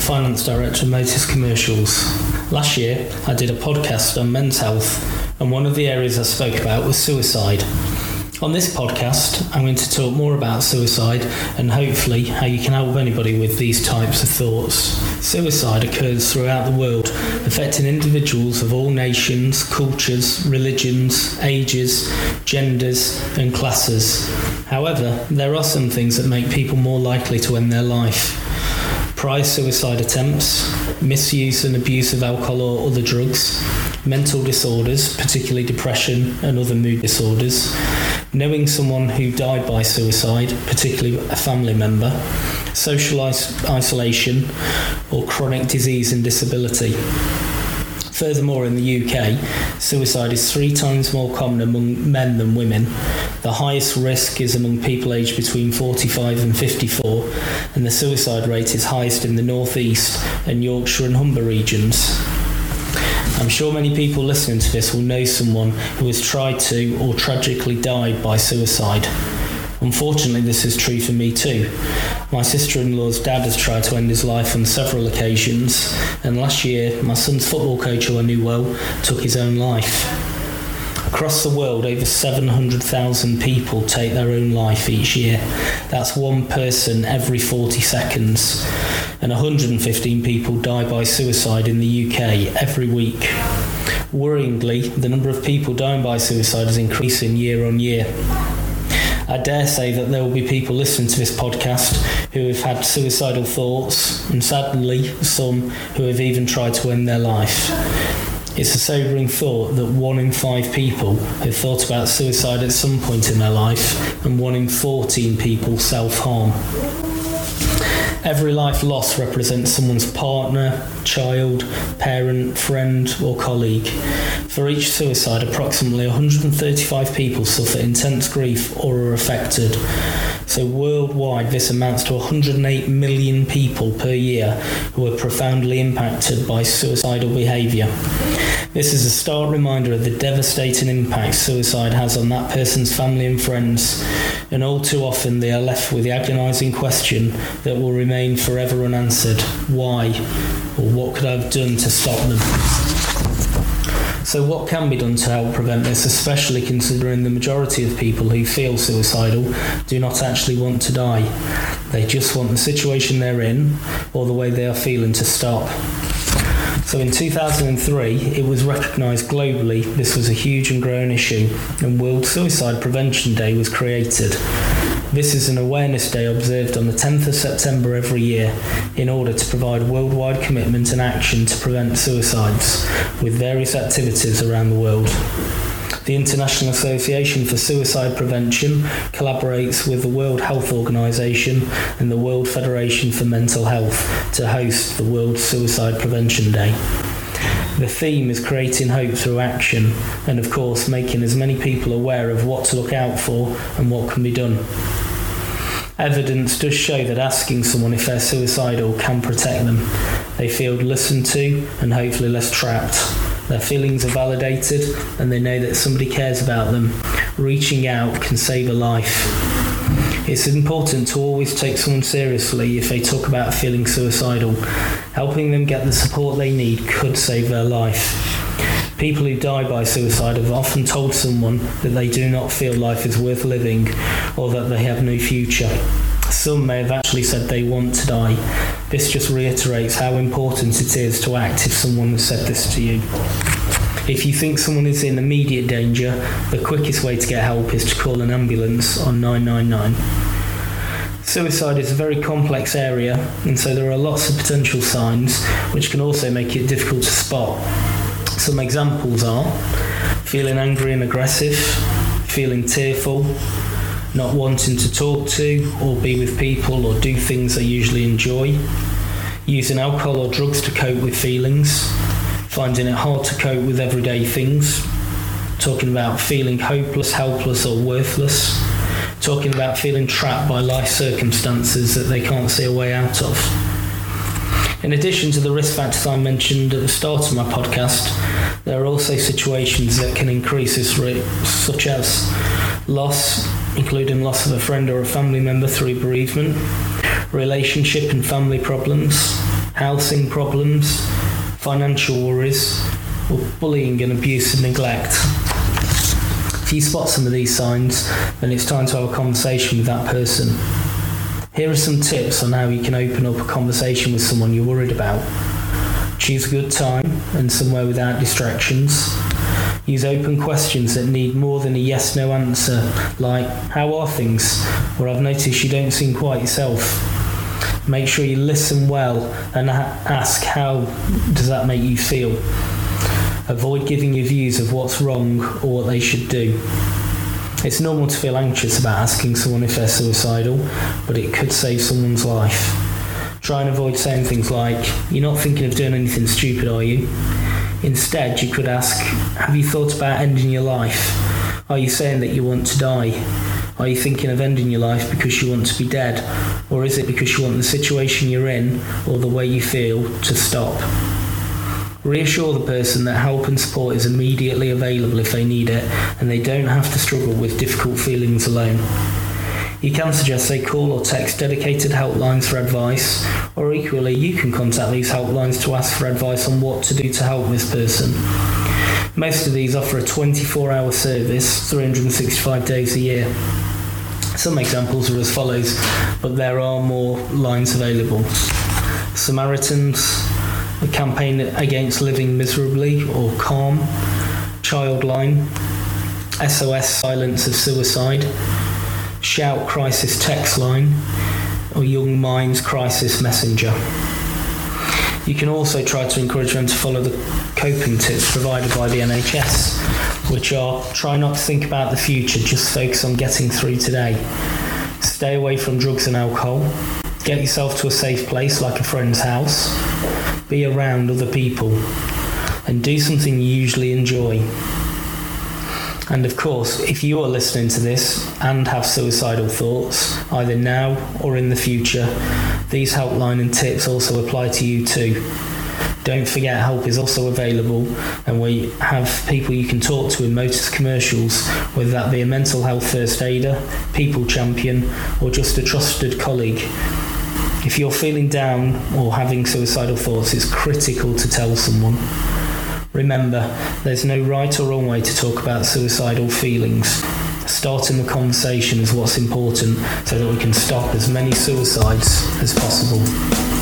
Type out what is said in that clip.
the finance director of Motus Commercials. Last year, I did a podcast on men's health, and one of the areas I spoke about was suicide. On this podcast, I'm going to talk more about suicide and hopefully how you can help anybody with these types of thoughts. Suicide occurs throughout the world, affecting individuals of all nations, cultures, religions, ages, genders, and classes. However, there are some things that make people more likely to end their life prior suicide attempts, misuse and abuse of alcohol or other drugs, mental disorders, particularly depression and other mood disorders, knowing someone who died by suicide, particularly a family member, social is- isolation, or chronic disease and disability. Furthermore, in the UK, suicide is three times more common among men than women. The highest risk is among people aged between 45 and 54, and the suicide rate is highest in the North East and Yorkshire and Humber regions. I'm sure many people listening to this will know someone who has tried to or tragically died by suicide. Unfortunately, this is true for me too. My sister in law's dad has tried to end his life on several occasions, and last year, my son's football coach, who I knew well, took his own life. Across the world, over 700,000 people take their own life each year. That's one person every 40 seconds. And 115 people die by suicide in the UK every week. Worryingly, the number of people dying by suicide is increasing year on year. I dare say that there will be people listening to this podcast who have had suicidal thoughts, and sadly, some who have even tried to end their life. It's a sobering thought that one in five people have thought about suicide at some point in their life, and one in 14 people self harm. Every life lost represents someone's partner, child, parent, friend, or colleague. For each suicide, approximately 135 people suffer intense grief or are affected. So, worldwide, this amounts to 108 million people per year who are profoundly impacted by suicidal behaviour. This is a stark reminder of the devastating impact suicide has on that person's family and friends, and all too often they are left with the agonising question that will remain forever unanswered why, or what could I have done to stop them? So, what can be done to help prevent this, especially considering the majority of people who feel suicidal do not actually want to die? They just want the situation they're in or the way they are feeling to stop. So in 2003, it was recognised globally this was a huge and growing issue, and World Suicide Prevention Day was created. This is an awareness day observed on the 10th of September every year in order to provide worldwide commitment and action to prevent suicides with various activities around the world. The International Association for Suicide Prevention collaborates with the World Health Organization and the World Federation for Mental Health to host the World Suicide Prevention Day. The theme is creating hope through action and, of course, making as many people aware of what to look out for and what can be done. Evidence does show that asking someone if they're suicidal can protect them. They feel listened to and hopefully less trapped. Their feelings are validated and they know that somebody cares about them. Reaching out can save a life. It's important to always take someone seriously if they talk about feeling suicidal. Helping them get the support they need could save their life. People who die by suicide have often told someone that they do not feel life is worth living or that they have no future. Some may have actually said they want to die. This just reiterates how important it is to act if someone has said this to you. If you think someone is in immediate danger, the quickest way to get help is to call an ambulance on 999. Suicide is a very complex area, and so there are lots of potential signs which can also make it difficult to spot. Some examples are feeling angry and aggressive, feeling tearful, not wanting to talk to or be with people or do things they usually enjoy, using alcohol or drugs to cope with feelings, finding it hard to cope with everyday things, talking about feeling hopeless, helpless, or worthless, talking about feeling trapped by life circumstances that they can't see a way out of. In addition to the risk factors I mentioned at the start of my podcast, there are also situations that can increase this risk, such as loss, including loss of a friend or a family member through bereavement, relationship and family problems, housing problems, financial worries, or bullying and abuse and neglect. If you spot some of these signs, then it's time to have a conversation with that person. Here are some tips on how you can open up a conversation with someone you're worried about. Choose a good time and somewhere without distractions. Use open questions that need more than a yes no answer, like, How are things? or I've noticed you don't seem quite yourself. Make sure you listen well and ask, How does that make you feel? Avoid giving your views of what's wrong or what they should do. It's normal to feel anxious about asking someone if they're suicidal, but it could save someone's life. Try and avoid saying things like, You're not thinking of doing anything stupid, are you? Instead, you could ask, Have you thought about ending your life? Are you saying that you want to die? Are you thinking of ending your life because you want to be dead? Or is it because you want the situation you're in or the way you feel to stop? Reassure the person that help and support is immediately available if they need it and they don't have to struggle with difficult feelings alone. You can suggest they call or text dedicated helplines for advice, or equally, you can contact these helplines to ask for advice on what to do to help this person. Most of these offer a 24 hour service, 365 days a year. Some examples are as follows, but there are more lines available. Samaritans, a campaign against living miserably or CALM, Childline, SOS Silence of Suicide, Shout Crisis Text Line, or Young Minds Crisis Messenger. You can also try to encourage them to follow the coping tips provided by the NHS, which are try not to think about the future, just focus on getting through today. Stay away from drugs and alcohol. Get yourself to a safe place like a friend's house. Be around other people. And do something you usually enjoy. And of course, if you are listening to this and have suicidal thoughts, either now or in the future, these helpline and tips also apply to you too. Don't forget help is also available and we have people you can talk to in Motus commercials, whether that be a mental health first aider, people champion or just a trusted colleague. If you're feeling down or having suicidal thoughts, it's critical to tell someone. Remember, there's no right or wrong way to talk about suicidal feelings. Starting the conversation is what's important so that we can stop as many suicides as possible.